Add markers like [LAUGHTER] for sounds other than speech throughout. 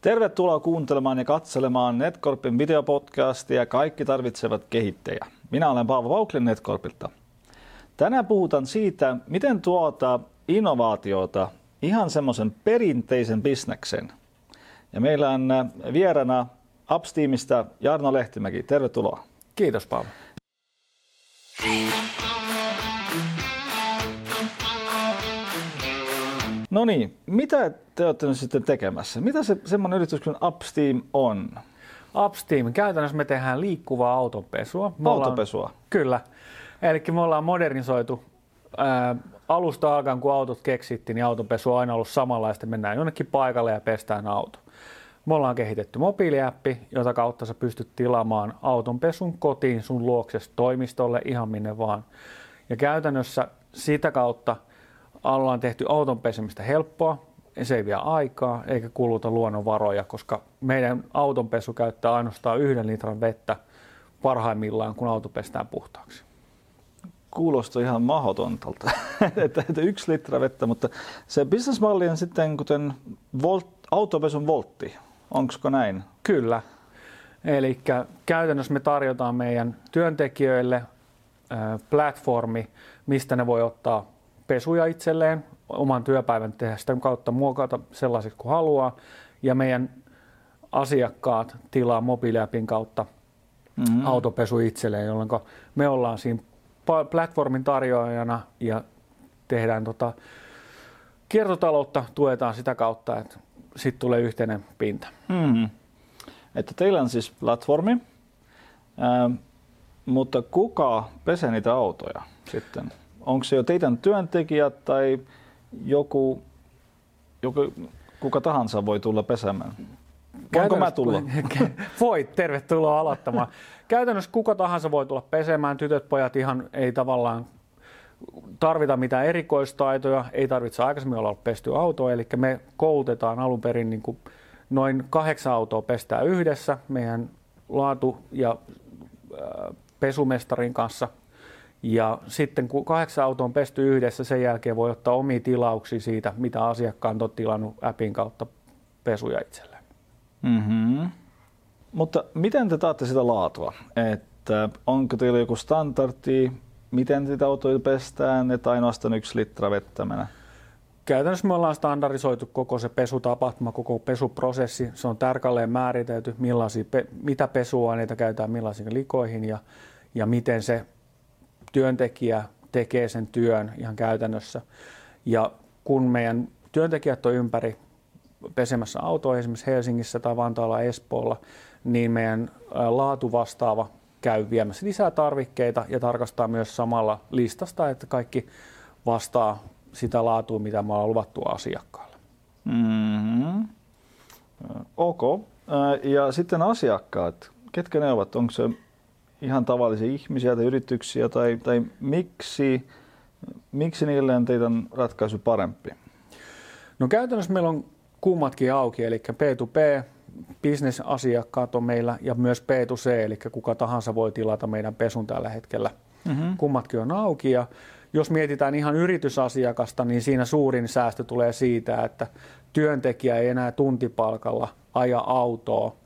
Tervetuloa kuuntelemaan ja katselemaan Netcorpin videopodcastia Kaikki tarvitsevat kehittäjä. Minä olen Paavo Vauklin Netcorpilta. Tänään puhutaan siitä, miten tuota innovaatiota ihan semmoisen perinteisen bisneksen. Ja meillä on vierana Upsteamista Jarno Lehtimäki. Tervetuloa. Kiitos Paavo. No niin, mitä te olette nyt sitten tekemässä? Mitä se semmoinen yritys kuin Upsteam on? Upsteam, käytännössä me tehdään liikkuvaa autonpesua. Me Autopesua? Ollaan, kyllä. Eli me ollaan modernisoitu ää, alusta alkaen, kun autot keksittiin, niin autonpesu on aina ollut samanlaista. Mennään jonnekin paikalle ja pestään auto. Me ollaan kehitetty mobiiliäppi, jota kautta sä pystyt tilaamaan autonpesun kotiin sun luoksesta toimistolle ihan minne vaan. Ja käytännössä sitä kautta ollaan tehty auton pesemistä helppoa, se ei vie aikaa eikä kuluta luonnonvaroja, koska meidän autonpesu käyttää ainoastaan yhden litran vettä parhaimmillaan, kun auto pestään puhtaaksi. Kuulostaa ihan mahdotontalta, [LAUGHS] että, että yksi litra vettä, mutta se bisnesmalli on sitten kuten volt, autopesun voltti, onko näin? Kyllä. Eli käytännössä me tarjotaan meidän työntekijöille platformi, mistä ne voi ottaa pesuja itselleen, oman työpäivän tehdä sitä kautta muokata sellaiseksi kuin haluaa. Ja meidän asiakkaat tilaa mobiiliäpin kautta mm-hmm. autopesu itselleen, jolloin me ollaan siinä platformin tarjoajana ja tehdään tota, kiertotaloutta, tuetaan sitä kautta, että sitten tulee yhteinen pinta. Mm-hmm. Että teillä on siis platformi, ää, mutta kuka pesee niitä autoja sitten? Onko se jo teidän työntekijät tai joku, joku kuka tahansa voi tulla pesemään? Voinko mä tulla? [LAUGHS] Voit, tervetuloa aloittamaan. Käytännössä kuka tahansa voi tulla pesemään. Tytöt, pojat ihan ei tavallaan tarvita mitään erikoistaitoja, ei tarvitse aikaisemmin olla pesty auto, eli me koulutetaan alun perin niin kuin noin kahdeksan autoa pestää yhdessä meidän laatu- ja pesumestarin kanssa ja sitten kun kahdeksan autoa on pesty yhdessä, sen jälkeen voi ottaa omia tilauksia siitä, mitä asiakkaan on tilannut appin kautta pesuja itselleen. Mm-hmm. Mutta miten te taatte sitä laatua? Että onko teillä joku standardi, miten sitä autoja pestään, että ainoastaan yksi litra vettä menee? Käytännössä me ollaan standardisoitu koko se pesutapahtuma, koko pesuprosessi. Se on tarkalleen määritelty, millaisia, mitä pesuaineita käytetään millaisiin likoihin ja, ja miten se työntekijä tekee sen työn ihan käytännössä. Ja kun meidän työntekijät on ympäri pesemässä autoa esimerkiksi Helsingissä tai Vantaalla Espoolla, niin meidän laatu vastaava käy viemässä lisää tarvikkeita ja tarkastaa myös samalla listasta, että kaikki vastaa sitä laatua, mitä me ollaan luvattu asiakkaalle. Mm-hmm. Ok. Ja sitten asiakkaat, ketkä ne ovat? Onko se ihan tavallisia ihmisiä tai yrityksiä tai, tai miksi, miksi niille on teidän ratkaisu parempi? No käytännössä meillä on kummatkin auki, eli P2P, bisnesasiakkaat on meillä ja myös P2C, eli kuka tahansa voi tilata meidän pesun tällä hetkellä. Mm-hmm. Kummatkin on auki ja jos mietitään ihan yritysasiakasta, niin siinä suurin säästö tulee siitä, että työntekijä ei enää tuntipalkalla aja autoa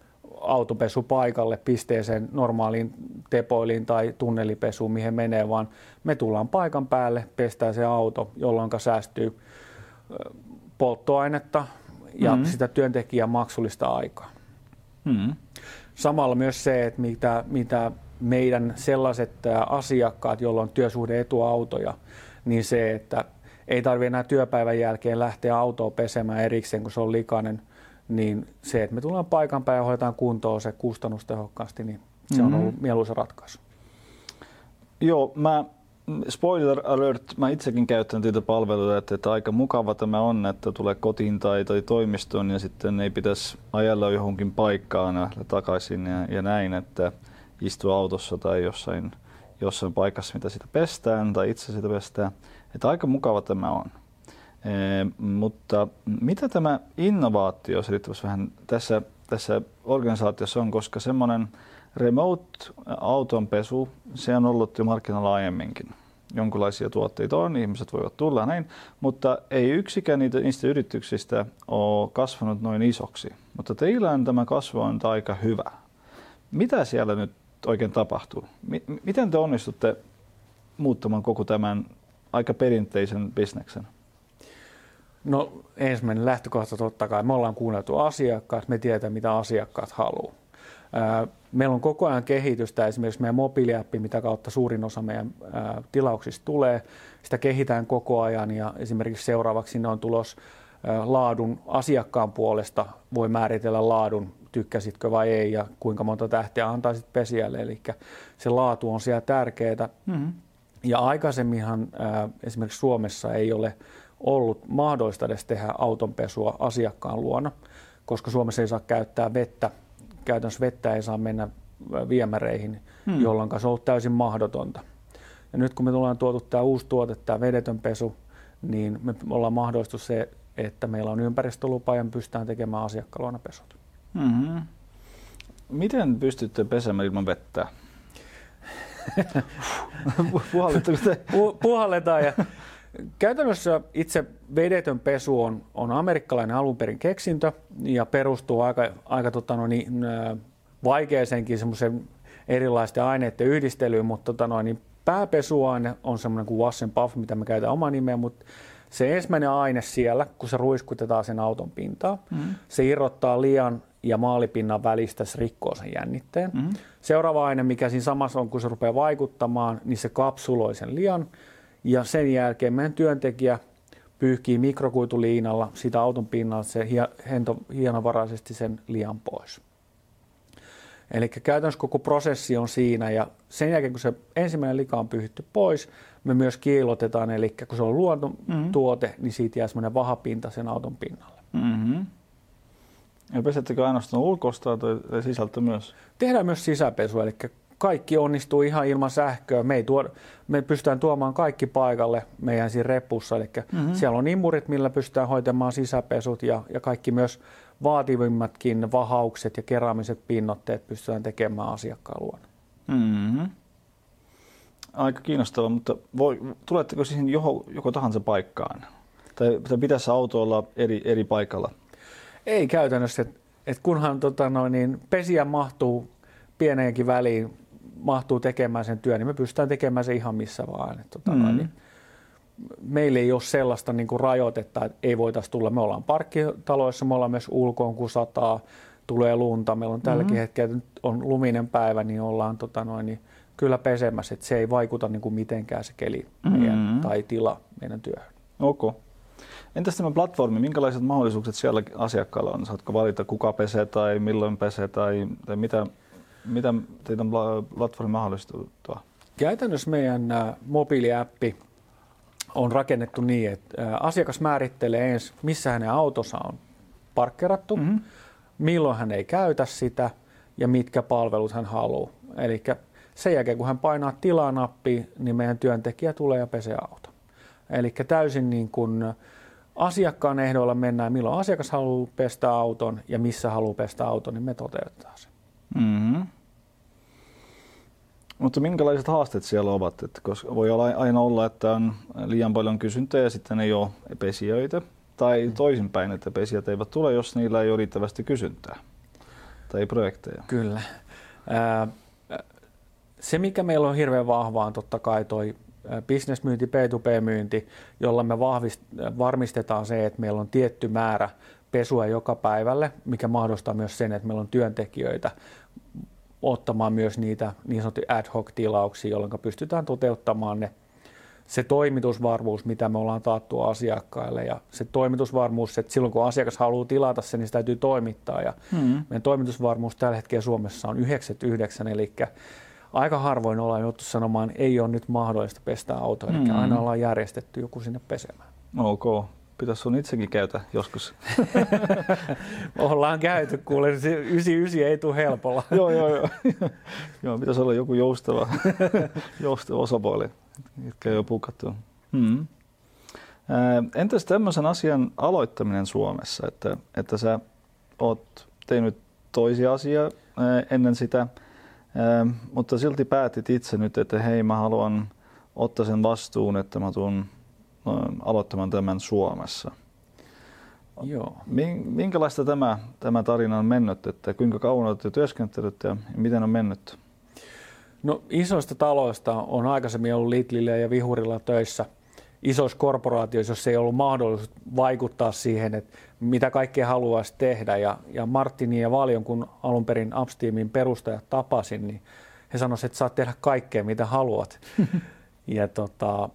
autopesupaikalle pisteeseen normaaliin tepoiliin tai tunnelipesuun, mihin menee, vaan me tullaan paikan päälle, pestää se auto, jolloin säästyy polttoainetta ja mm-hmm. sitä työntekijän maksullista aikaa. Mm-hmm. Samalla myös se, että mitä, mitä meidän sellaiset asiakkaat, joilla on työsuhde etuautoja, niin se, että ei tarvitse enää työpäivän jälkeen lähteä autoa pesemään erikseen, kun se on likainen – niin se, että me tullaan paikan päälle ja hoidetaan kuntoon se kustannustehokkaasti, niin se mm-hmm. on ollut mieluisa ratkaisu. Joo, mä spoiler alert, mä itsekin käytän niitä palveluita, että, että aika mukava tämä on, että tulee kotiin tai, tai toimistoon ja sitten ei pitäisi ajella johonkin paikkaan ja takaisin ja, ja näin, että istua autossa tai jossain, jossain paikassa, mitä sitä pestään tai itse sitä pestään. Että aika mukava tämä on. E, mutta mitä tämä innovaatio selittäisi vähän tässä, tässä organisaatiossa on, koska semmoinen remote autonpesu, se on ollut jo markkinoilla aiemminkin. jonkinlaisia tuotteita on, ihmiset voivat tulla näin, mutta ei yksikään niitä, niistä yrityksistä ole kasvanut noin isoksi. Mutta teillä on tämä on aika hyvä. Mitä siellä nyt oikein tapahtuu? M- miten te onnistutte muuttamaan koko tämän aika perinteisen bisneksen? No ensimmäinen lähtökohta totta kai, me ollaan kuunneltu asiakkaat, me tiedetään mitä asiakkaat haluaa. Meillä on koko ajan kehitystä, esimerkiksi meidän mobiiliappi, mitä kautta suurin osa meidän tilauksista tulee. Sitä kehitään koko ajan ja esimerkiksi seuraavaksi sinne on tulos laadun asiakkaan puolesta, voi määritellä laadun, tykkäsitkö vai ei ja kuinka monta tähteä antaisit pesijälle. Eli se laatu on siellä tärkeää. Mm-hmm. Ja aikaisemminhan esimerkiksi Suomessa ei ole ollut mahdollista edes tehdä autonpesua asiakkaan luona, koska Suomessa ei saa käyttää vettä käytännössä vettä ei saa mennä viemäreihin, hmm. jolloin se on ollut täysin mahdotonta. Ja nyt kun me tullaan tuotu tämä uusi tuote, tämä vedetön pesu, niin me ollaan mahdollistu se, että meillä on ympäristölupa ja me pystytään tekemään asiakkaluona pesut. Mm-hmm. Miten pystytte pesemään ilman vettä? [LAUGHS] Puhalletaan ja Käytännössä itse vedetön pesu on, on amerikkalainen alun perin keksintö ja perustuu aika, aika tota, no niin, vaikeaseenkin semmoisen erilaisten aineiden yhdistelyyn, mutta tota, no, niin pääpesuaine on semmoinen kuin Wash Puff, mitä me käytetään oma nimeä, mutta se ensimmäinen aine siellä, kun se ruiskutetaan sen auton pintaan, mm-hmm. se irrottaa lian ja maalipinnan välistä, se rikkoo sen jännitteen. Mm-hmm. Seuraava aine, mikä siinä samassa on, kun se rupeaa vaikuttamaan, niin se kapsuloi sen lian ja sen jälkeen meidän työntekijä pyyhkii mikrokuituliinalla sitä auton pinnalta se hento, hienovaraisesti sen liian pois. Eli käytännössä koko prosessi on siinä ja sen jälkeen kun se ensimmäinen lika on pyyhitty pois, me myös kiilotetaan, eli kun se on luontotuote, mm-hmm. niin siitä jää semmoinen vahapinta sen auton pinnalle. Mm-hmm. Ja pesettekö ainoastaan ulkosta tai sisältö myös? Tehdään myös sisäpesu, eli kaikki onnistuu ihan ilman sähköä. Me, ei tuo, me pystytään tuomaan kaikki paikalle meidän siinä repussa. Eli mm-hmm. siellä on imurit, millä pystytään hoitamaan sisäpesut ja, ja kaikki myös vaativimmatkin vahaukset ja keraamiset pinnotteet pystytään tekemään asiakkaan luona. Mm-hmm. Aika kiinnostavaa, mutta voi, tuletteko siihen joko, joko tahansa paikkaan? Tai, tai pitäisi auto olla eri, eri paikalla? Ei käytännössä. Et, et kunhan tota noin, niin pesiä mahtuu pieneenkin väliin mahtuu tekemään sen työn, niin me pystytään tekemään se ihan missä vaan. Että, tota, mm. niin, meillä ei ole sellaista niin kuin rajoitetta, että ei voitaisiin tulla. Me ollaan parkkitaloissa, me ollaan myös ulkoon, kun sataa, tulee lunta. Meillä on tälläkin mm. hetkellä, nyt on luminen päivä, niin ollaan tota noin, niin kyllä pesemässä, että se ei vaikuta niin kuin mitenkään se keli meidän, mm. tai tila meidän työhön. Okay. Entäs tämä platformi, minkälaiset mahdollisuudet siellä asiakkaalla on? Saatko valita kuka pesee tai milloin pesee tai, tai mitä, mitä teidän platformi mahdollistaa? Käytännössä meidän mobiiliäppi on rakennettu niin, että asiakas määrittelee ensin, missä hänen autossa on parkkerattu, mm-hmm. milloin hän ei käytä sitä ja mitkä palvelut hän haluaa. Eli sen jälkeen, kun hän painaa tilaa-nappia, niin meidän työntekijä tulee ja pesee auto. Eli täysin niin kuin asiakkaan ehdoilla mennään, milloin asiakas haluaa pestä auton ja missä haluaa pestä auton, niin me toteutetaan se. Mm-hmm. Mutta minkälaiset haasteet siellä ovat? Että koska voi olla aina olla, että on liian paljon kysyntää ja sitten ei ole pesijöitä. Tai mm. toisinpäin, että pesijät eivät tule, jos niillä ei ole riittävästi kysyntää tai projekteja. Kyllä. Se, mikä meillä on hirveän vahvaa, on totta kai toi bisnesmyynti, P2P-myynti, jolla me vahvist- varmistetaan se, että meillä on tietty määrä pesua joka päivälle, mikä mahdollistaa myös sen, että meillä on työntekijöitä ottamaan myös niitä niin sanottuja ad hoc-tilauksia, jolloin pystytään toteuttamaan ne se toimitusvarmuus, mitä me ollaan taattu asiakkaille ja se toimitusvarmuus, että silloin kun asiakas haluaa tilata sen, niin sitä täytyy toimittaa ja mm. meidän toimitusvarmuus tällä hetkellä Suomessa on 99, eli aika harvoin ollaan joutu sanomaan, ei ole nyt mahdollista pestä autoa, eli mm. aina ollaan järjestetty joku sinne pesemään. Ok, Pitäisi sun itsekin käytä joskus. [LAUGHS] Ollaan käyty, kuule, 99 ei tule helpolla. joo, joo, joo. joo, pitäisi olla joku joustava, [LAUGHS] joustava osapuoli, jotka ei ole pukattu. Hmm. Entäs tämmöisen asian aloittaminen Suomessa, että, että sä oot tehnyt toisia asia ennen sitä, mutta silti päätit itse nyt, että hei mä haluan ottaa sen vastuun, että mä tuun aloittamaan tämän Suomessa. Joo. Minkälaista tämä, tämä tarina on mennyt, että kuinka kauan olette työskentelyt ja miten on mennyt? No isoista taloista on aikaisemmin ollut Lidlillä ja Vihurilla töissä isoissa korporaatioissa, jos ei ollut mahdollisuus vaikuttaa siihen, että mitä kaikkea haluaisi tehdä. Ja, ja Martini ja Valion, kun alun perin Upsteamin perustajat tapasin, niin he sanoisivat, että saat tehdä kaikkea, mitä haluat. [LAUGHS] ja tota,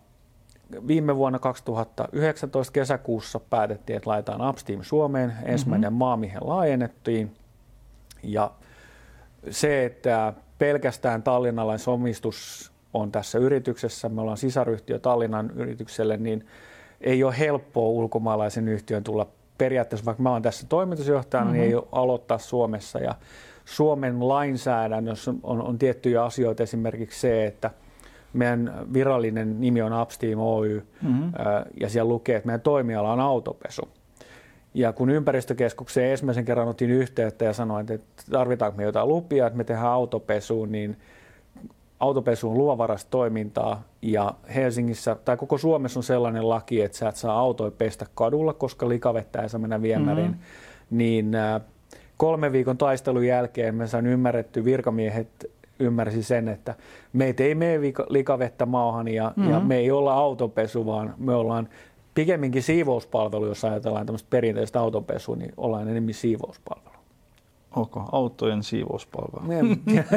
viime vuonna 2019 kesäkuussa päätettiin, että laitetaan Upsteam Suomeen. Ensimmäinen mm-hmm. maa, mihin laajennettiin. Ja se, että pelkästään tallinnalaisomistus on tässä yrityksessä, me ollaan sisaryhtiö Tallinnan yritykselle, niin ei ole helppoa ulkomaalaisen yhtiön tulla periaatteessa, vaikka mä olen tässä toimitusjohtajana, mm-hmm. niin ei ole aloittaa Suomessa. Ja Suomen lainsäädännössä on, on tiettyjä asioita, esimerkiksi se, että meidän virallinen nimi on Upsteam Oy, mm-hmm. ja siellä lukee, että meidän toimiala on autopesu. Ja kun ympäristökeskukseen ensimmäisen kerran otin yhteyttä ja sanoin, että tarvitaanko me jotain lupia, että me tehdään autopesuun, niin autopesu on luovarasta toimintaa ja Helsingissä tai koko Suomessa on sellainen laki, että sä et saa autoja pestä kadulla, koska likavettä ei saa mennä viemäriin. Mm-hmm. Niin äh, kolmen viikon taistelun jälkeen me sain ymmärretty, virkamiehet ymmärsi sen, että meitä ei mene likavettä maahan ja, mm-hmm. ja me ei olla autopesu, vaan me ollaan pikemminkin siivouspalvelu, jos ajatellaan tämmöistä perinteistä autopesua, niin ollaan enemmän siivouspalvelu. Onko autojen siivouspalvelu?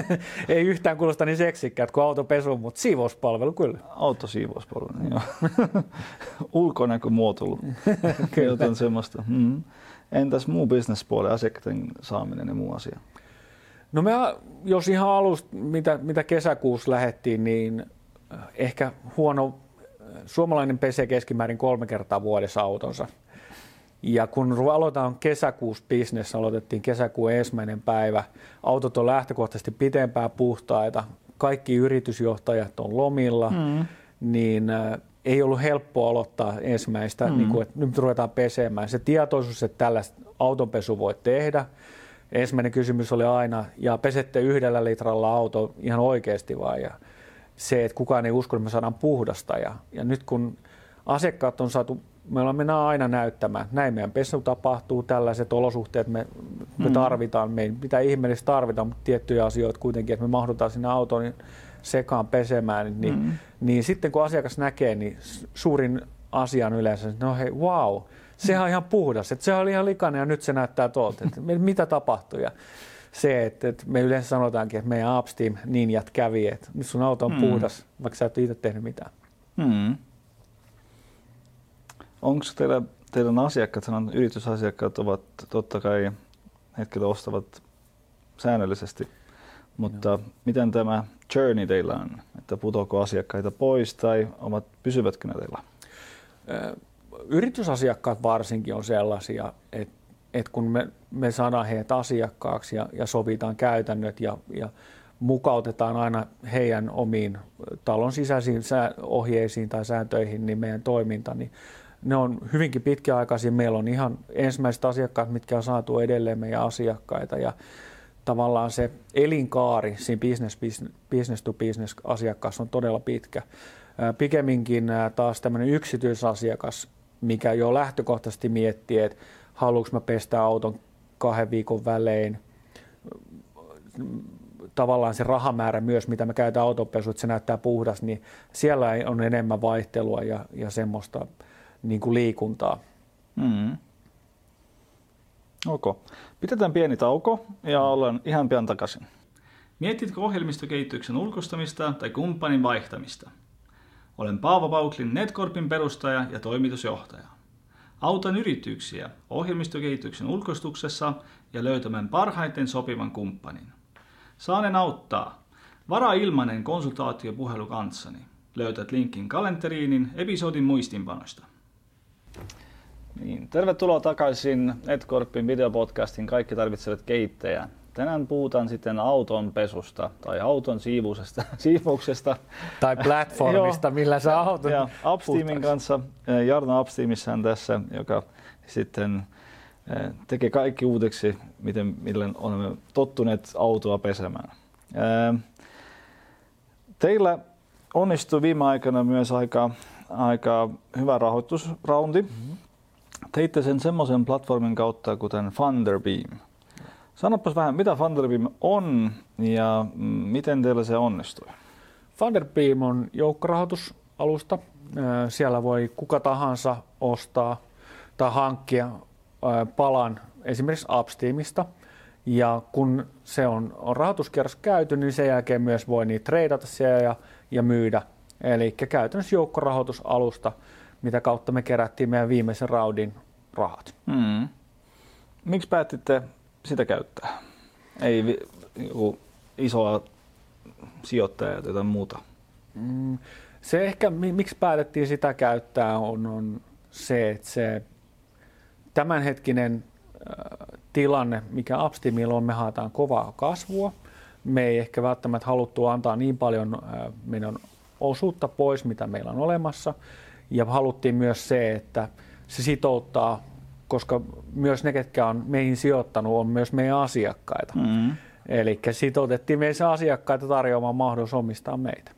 [LAUGHS] Ei yhtään kuulosta niin seksikkäät kuin autopesu, mutta siivouspalvelu kyllä. Autosiivouspalvelu, niin joo. [LAUGHS] Ulkonäkömuotoilu, [LAUGHS] jotain semmoista. Mm. Entäs muu bisnespuoli, asiakkaiden saaminen ja muu asia? No me, jos ihan alusta, mitä, mitä kesäkuussa lähettiin, niin ehkä huono, suomalainen pesee keskimäärin kolme kertaa vuodessa autonsa. Ja kun aloitetaan kesäkuussa business, aloitettiin kesäkuun ensimmäinen päivä, autot on lähtökohtaisesti pitempään puhtaita, kaikki yritysjohtajat on lomilla, mm. niin äh, ei ollut helppoa aloittaa ensimmäistä, mm. niin kuin, että nyt ruvetaan pesemään. Se tietoisuus, että tällaista autonpesu voi tehdä, ensimmäinen kysymys oli aina, ja pesette yhdellä litralla auto ihan oikeasti vai? Ja se, että kukaan ei usko, että me saadaan puhdasta. Ja, ja nyt kun asiakkaat on saatu me mennään aina näyttämään, näin meidän pesu tapahtuu, tällaiset olosuhteet me, me mm. tarvitaan, me ei mitään ihmeellistä tarvita, mutta tiettyjä asioita kuitenkin, että me mahdutaan sinne autoon sekaan pesemään, niin, mm. niin sitten kun asiakas näkee, niin suurin asia on yleensä, että no hei, wow, sehän on ihan puhdas, että se oli ihan likainen ja nyt se näyttää tuolta, että mitä tapahtui. Ja se, että, että me yleensä sanotaankin, että meidän Upsteam ninjat kävi, että nyt sun auto on mm. puhdas, vaikka sä et itse tehnyt mitään. Mm. Onko teillä, teidän asiakkaat, sanon yritysasiakkaat ovat totta kai hetkellä ostavat säännöllisesti, mutta Joo. miten tämä journey teillä on? Että putoako asiakkaita pois tai ovat, pysyvätkö ne teillä? Yritysasiakkaat varsinkin on sellaisia, että, että kun me, me saadaan heitä asiakkaaksi ja, ja sovitaan käytännöt ja, ja mukautetaan aina heidän omiin talon sisäisiin ohjeisiin tai sääntöihin niin meidän toiminta, niin ne on hyvinkin pitkäaikaisia. Meillä on ihan ensimmäiset asiakkaat, mitkä on saatu edelleen meidän asiakkaita ja tavallaan se elinkaari siinä business, business to business asiakkaassa on todella pitkä. Pikemminkin taas tämmöinen yksityisasiakas, mikä jo lähtökohtaisesti miettii, että haluanko mä pestä auton kahden viikon välein, tavallaan se rahamäärä myös, mitä me käytetään autopesuun, että se näyttää puhdas, niin siellä on enemmän vaihtelua ja, ja semmoista niin kuin liikuntaa. Mm. Ok. Pidetään pieni tauko ja ollaan ihan pian takaisin. Mietitkö ohjelmistokehityksen ulkostamista tai kumppanin vaihtamista? Olen Paavo Pauklin Netcorpin perustaja ja toimitusjohtaja. Autan yrityksiä ohjelmistokehityksen ulkostuksessa ja löytämään parhaiten sopivan kumppanin. Saanen auttaa. Varaa ilmainen konsultaatiopuhelu kanssani. Löytät linkin kalenteriinin episodin muistinpanosta. Niin, tervetuloa takaisin Netcorpin videopodcastin Kaikki tarvitsevat keittejä. Tänään puhutaan sitten auton pesusta tai auton siivuusesta, siivouksesta. [LAUGHS] Tai platformista, millä sä auton ja Upsteamin kanssa, eh, Jarno Upsteamissa on tässä, joka sitten eh, tekee kaikki uudeksi, miten, millä olemme tottuneet autoa pesemään. Eh, teillä onnistui viime aikana myös aika, aika hyvä rahoitusraundi. Mm-hmm. Teitte sen semmoisen platformin kautta kuten Funderbeam. Sanopas vähän, mitä Funderbeam on ja miten teillä se onnistui? Funderbeam on joukkorahoitusalusta. Siellä voi kuka tahansa ostaa tai hankkia palan esimerkiksi Upsteamista. Ja kun se on, on rahoituskierros käyty, niin sen jälkeen myös voi niitä treidata siellä ja, ja myydä. Eli käytännössä joukkorahoitusalusta, mitä kautta me kerättiin meidän viimeisen raudin rahat. Mm. Miksi päätitte käyttää? Ei vi, isoa sijoittajaa tai jotain muuta? Mm, se ehkä, miksi päätettiin sitä käyttää, on, on se, että se tämänhetkinen tilanne, mikä Upsteamilla on, me haetaan kovaa kasvua. Me ei ehkä välttämättä haluttu antaa niin paljon meidän osuutta pois, mitä meillä on olemassa. Ja haluttiin myös se, että se sitouttaa, koska myös ne, ketkä on meihin sijoittanut, on myös meidän asiakkaita. Mm-hmm. Eli sitoutettiin meidän asiakkaita tarjoamaan mahdollisuus omistaa meitä.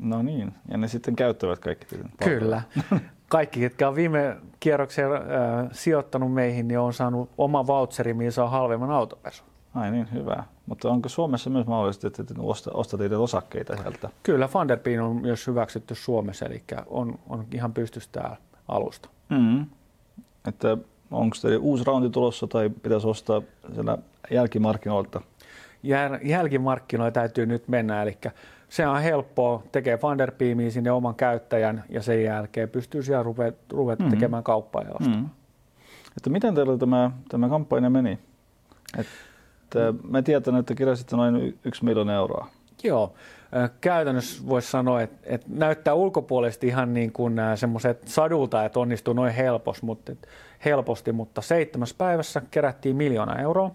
No niin, ja ne sitten käyttävät kaikki Kyllä. [LAUGHS] Kaikki, ketkä on viime kierroksen äh, sijoittanut meihin, niin on saanut oma voucheri, missä on halvemman autopesu. Ai niin, hyvä. Mutta onko Suomessa myös mahdollista, että ostat itse osakkeita sieltä? Kyllä, Funderbean on myös hyväksytty Suomessa, eli on, on ihan pystyssä täällä alusta. Mm-hmm. Että onko teille uusi raundi tulossa tai pitäisi ostaa siellä jälkimarkkinoilta? Jäl, jälkimarkkinoilla täytyy nyt mennä, eli se on helppoa, tekee Funderbeamia sinne oman käyttäjän ja sen jälkeen pystyy siellä ruveta, mm-hmm. tekemään kauppaa ja ostamaan. Mm-hmm. Että miten teillä tämä, tämä kampanja meni? Että mä tiedän, että kirjasitte noin yksi miljoonaa euroa. Joo, käytännössä voisi sanoa, että, että näyttää ulkopuolisesti ihan niin kuin semmoiset sadulta, että onnistuu noin helposti, mutta, helposti, mutta seitsemäs päivässä kerättiin miljoona euroa.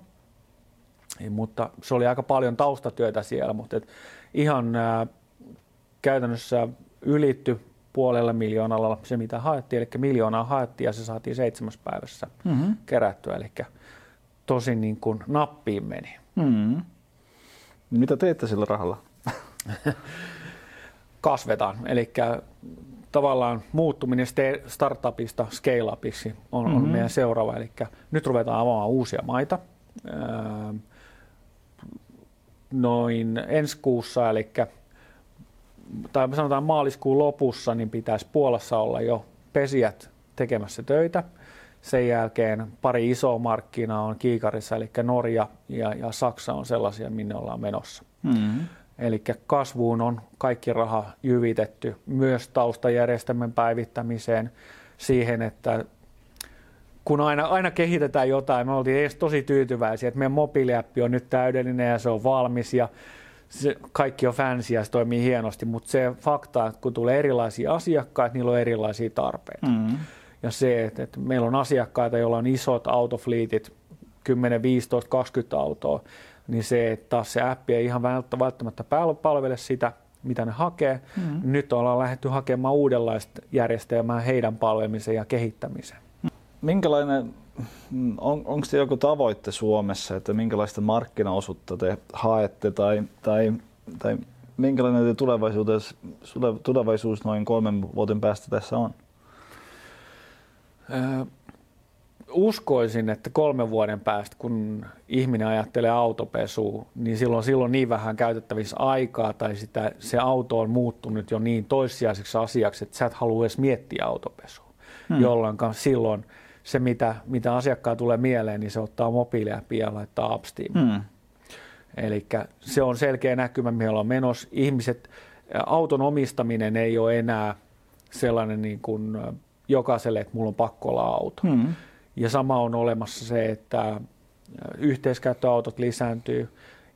Mutta se oli aika paljon taustatyötä siellä, mutta et ihan ää, käytännössä ylitty puolella miljoonalla se, mitä haettiin. Eli miljoonaa haettiin ja se saatiin seitsemäs päivässä mm-hmm. kerättyä. Eli tosin niin kuin nappiin meni. Mm-hmm. Mitä teette sillä rahalla? [LAUGHS] Kasvetaan. Eli tavallaan muuttuminen startupista scale-upiksi on, mm-hmm. on meidän seuraava. Eli nyt ruvetaan avaamaan uusia maita noin ensi kuussa, eli tai sanotaan maaliskuun lopussa, niin pitäisi Puolassa olla jo pesijät tekemässä töitä. Sen jälkeen pari isoa markkinaa on kiikarissa, eli Norja ja, ja Saksa on sellaisia, minne ollaan menossa. Mm-hmm. Eli kasvuun on kaikki raha jyvitetty, myös taustajärjestelmän päivittämiseen, siihen, että kun aina, aina kehitetään jotain, me oltiin edes tosi tyytyväisiä, että meidän mobiiliäppi on nyt täydellinen ja se on valmis ja se, kaikki on fancy ja se toimii hienosti, mutta se fakta, että kun tulee erilaisia asiakkaita, niillä on erilaisia tarpeita. Mm-hmm. Ja se, että, että meillä on asiakkaita, joilla on isot autofliitit, 10, 15, 20 autoa, niin se, että taas se appi ei ihan välttämättä palvele sitä, mitä ne hakee. Mm-hmm. Nyt ollaan lähdetty hakemaan uudenlaista järjestelmää heidän palvelemiseen ja kehittämiseen minkälainen, on, onko se joku tavoitte Suomessa, että minkälaista markkinaosuutta te haette tai, tai, tai minkälainen te tulevaisuus, tulevaisuus noin kolmen vuoden päästä tässä on? Uskoisin, että kolmen vuoden päästä, kun ihminen ajattelee autopesua, niin silloin, silloin niin vähän käytettävissä aikaa tai sitä, se auto on muuttunut jo niin toissijaiseksi asiaksi, että sä et halua edes miettiä autopesua, hmm. jolloin silloin – se, mitä, mitä asiakkaan tulee mieleen, niin se ottaa mobiiliäppiä ja laittaa Upsteam. Hmm. Eli se on selkeä näkymä, mihin ollaan menossa. Ihmiset, auton omistaminen ei ole enää sellainen niin kuin jokaiselle, että mulla on pakko olla auto. Hmm. Ja sama on olemassa se, että yhteiskäyttöautot lisääntyy,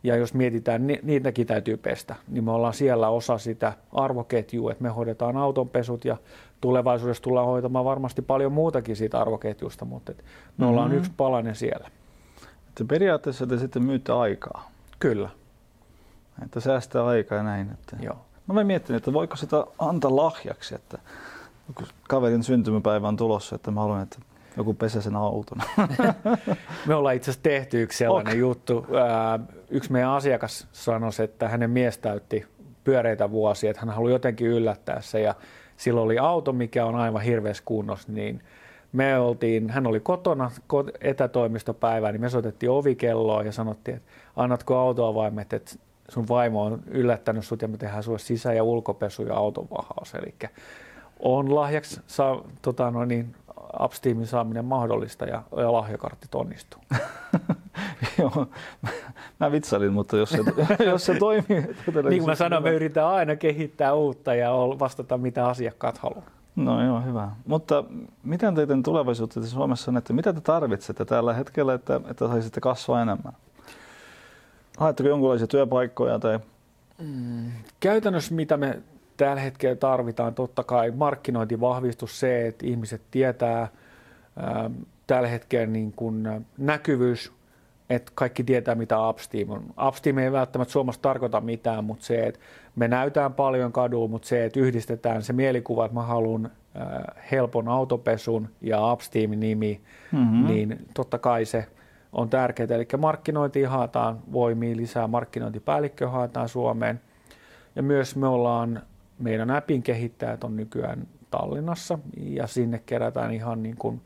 ja jos mietitään, niin niitäkin täytyy pestä, niin me ollaan siellä osa sitä arvoketjua, että me hoidetaan autonpesut ja tulevaisuudessa tullaan hoitamaan varmasti paljon muutakin siitä arvoketjusta, mutta me mm-hmm. ollaan yksi palanen siellä. Että periaatteessa te sitten myytte aikaa. Kyllä. Että säästää aikaa ja näin. Että... Joo. No mä mietin, että voiko sitä antaa lahjaksi, että kaverin syntymäpäivä on tulossa, että mä haluan, että joku pesä sen auton. [LAUGHS] Me ollaan itse asiassa tehty yksi sellainen okay. juttu. Yksi meidän asiakas sanoi, että hänen mies täytti pyöreitä vuosia, että hän haluaa jotenkin yllättää se ja silloin oli auto, mikä on aivan hirveässä kunnossa, niin me oltiin, hän oli kotona etätoimistopäivää, niin me soitettiin ovikelloa ja sanottiin, että annatko autoavaimet, että sun vaimo on yllättänyt sut ja me tehdään sulle sisä- ja ulkopesu ja autonvahaus. Eli on lahjaksi saa, tota, no niin, Upsteamin saaminen mahdollista ja, ja lahjakartit onnistuu. [LAUGHS] Joo, mä vitsailin, mutta jos se, [LAUGHS] jos se toimii... niin kuin mä sanoin, me yritetään aina kehittää uutta ja vastata mitä asiakkaat haluavat. No joo, hyvä. Mutta miten teidän tulevaisuutta Suomessa on, että mitä te tarvitsette tällä hetkellä, että, että saisitte kasvaa enemmän? Haetteko jonkinlaisia työpaikkoja tai... Mm, käytännössä mitä me tällä hetkellä tarvitaan, totta kai markkinointivahvistus, se, että ihmiset tietää äh, tällä hetkellä niin kuin näkyvyys, että kaikki tietää, mitä Upsteam on. Upsteam ei välttämättä Suomessa tarkoita mitään, mutta se, että me näytään paljon kadulla, mutta se, että yhdistetään se mielikuva, että mä haluan äh, helpon autopesun ja Upsteamin nimi, mm-hmm. niin totta kai se on tärkeää. Eli markkinointi haetaan voimia lisää, markkinointipäällikkö haetaan Suomeen. Ja myös me ollaan, meidän appin kehittäjät on nykyään Tallinnassa ja sinne kerätään ihan niin kuin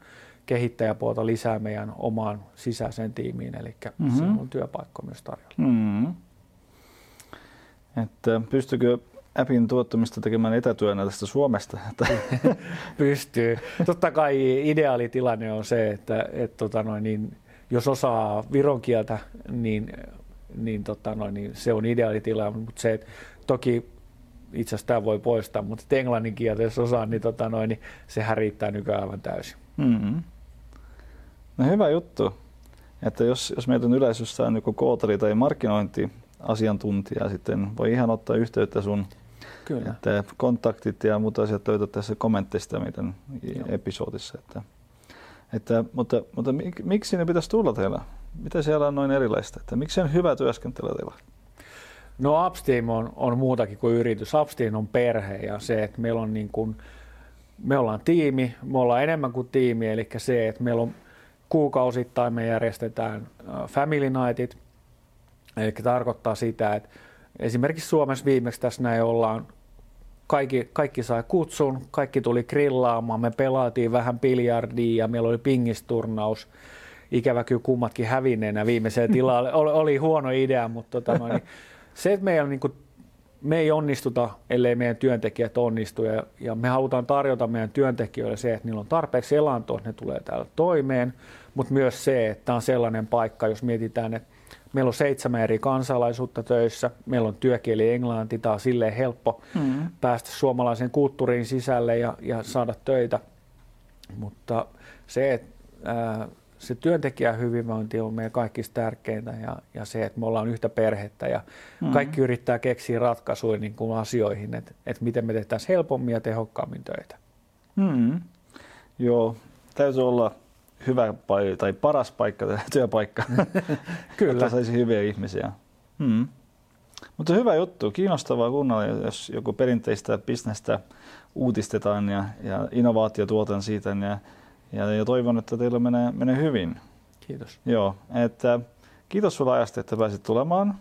kehittäjäpuolta lisää meidän omaan sisäiseen tiimiin, eli mm-hmm. siellä on työpaikka myös tarjolla. Mm-hmm. Että pystykö appin tuottamista tekemään etätyönä tästä Suomesta? [LAUGHS] Pystyy. Totta kai ideaalitilanne on se, että et, tota noin, niin, jos osaa viron kieltä, niin, niin, tota noin, niin se on ideaalitilanne, mutta se, että toki itse asiassa tämä voi poistaa, mutta englannin kieltä jos osaa, niin, tota noin, niin sehän riittää nykyään aivan täysin. Mm-hmm. No hyvä juttu. Että jos, jos meidän yleisössä on joku kootari tai markkinointiasiantuntija, sitten voi ihan ottaa yhteyttä sun Kyllä. Että kontaktit ja muut asiat löytät tässä kommentteista meidän Joo. episodissa. Että, että, mutta, mutta mik, miksi ne pitäisi tulla teillä? Mitä siellä on noin erilaista? Että miksi on hyvä työskentelyä teillä? No Upsteam on, on muutakin kuin yritys. Upsteam on perhe ja se, että meillä on niin kuin, me ollaan tiimi, me ollaan enemmän kuin tiimi, eli se, että meillä on kuukausittain me järjestetään Family Nightit, eli tarkoittaa sitä, että esimerkiksi Suomessa viimeksi tässä näin ollaan, kaikki, kaikki sai kutsun, kaikki tuli grillaamaan, me pelaatiin vähän biljardia ja meillä oli pingisturnaus. Ikävä kyllä kummatkin hävinneenä viimeiseen tilalle. Oli, oli huono idea, mutta tota noin, [LAUGHS] se, että meillä niin kuin me ei onnistuta, ellei meidän työntekijät onnistu. Ja, ja me halutaan tarjota meidän työntekijöille se, että niillä on tarpeeksi elantoa, että ne tulee täällä toimeen, mutta myös se, että tämä on sellainen paikka, jos mietitään, että meillä on seitsemän eri kansalaisuutta töissä, meillä on työkieli englanti, tämä on silleen helppo mm. päästä suomalaisen kulttuuriin sisälle ja, ja saada töitä. Mutta se, että ää, se työntekijän hyvinvointi on meidän kaikista tärkeintä ja, ja se, että me ollaan yhtä perhettä ja mm-hmm. kaikki yrittää keksiä ratkaisuja niin kuin asioihin, että, että miten me tehtäisiin helpommin ja tehokkaammin töitä. Mm-hmm. Joo, täytyy olla hyvä tai paras paikka, [LAUGHS] työpaikka, [LAUGHS] Kyllä. että saisi hyviä ihmisiä. Mm. Mutta hyvä juttu, kiinnostavaa kuunnella, jos joku perinteistä bisnestä uutistetaan ja, ja innovaatiotuotan siitä. Ja ja, ja toivon, että teillä menee, menee hyvin. Kiitos. Joo, että kiitos sulla ajasta, että pääsit tulemaan.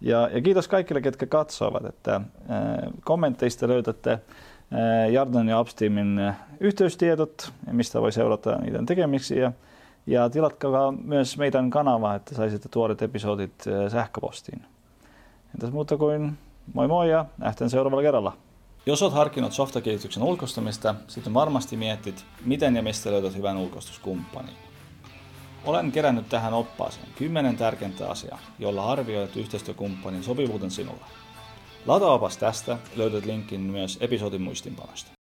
Ja, ja kiitos kaikille, ketkä katsovat, että ää, kommenteista löydätte ää, Jardan ja Upsteamin ää, yhteystietot, mistä voi seurata niiden tekemiksi. Ja, ja tilatkaa myös meidän kanavaa, että saisitte tuoret episodit ää, sähköpostiin. Entäs muuta kuin moi moi ja nähtään seuraavalla kerralla. Jos olet harkinnut softakehityksen ulkoistamista, sitten varmasti mietit, miten ja mistä löydät hyvän ulkoistuskumppanin. Olen kerännyt tähän oppaaseen 10 tärkeintä asiaa, jolla arvioit yhteistyökumppanin sopivuuden sinulle. Lataopas tästä löydät linkin myös episodin muistinpanosta.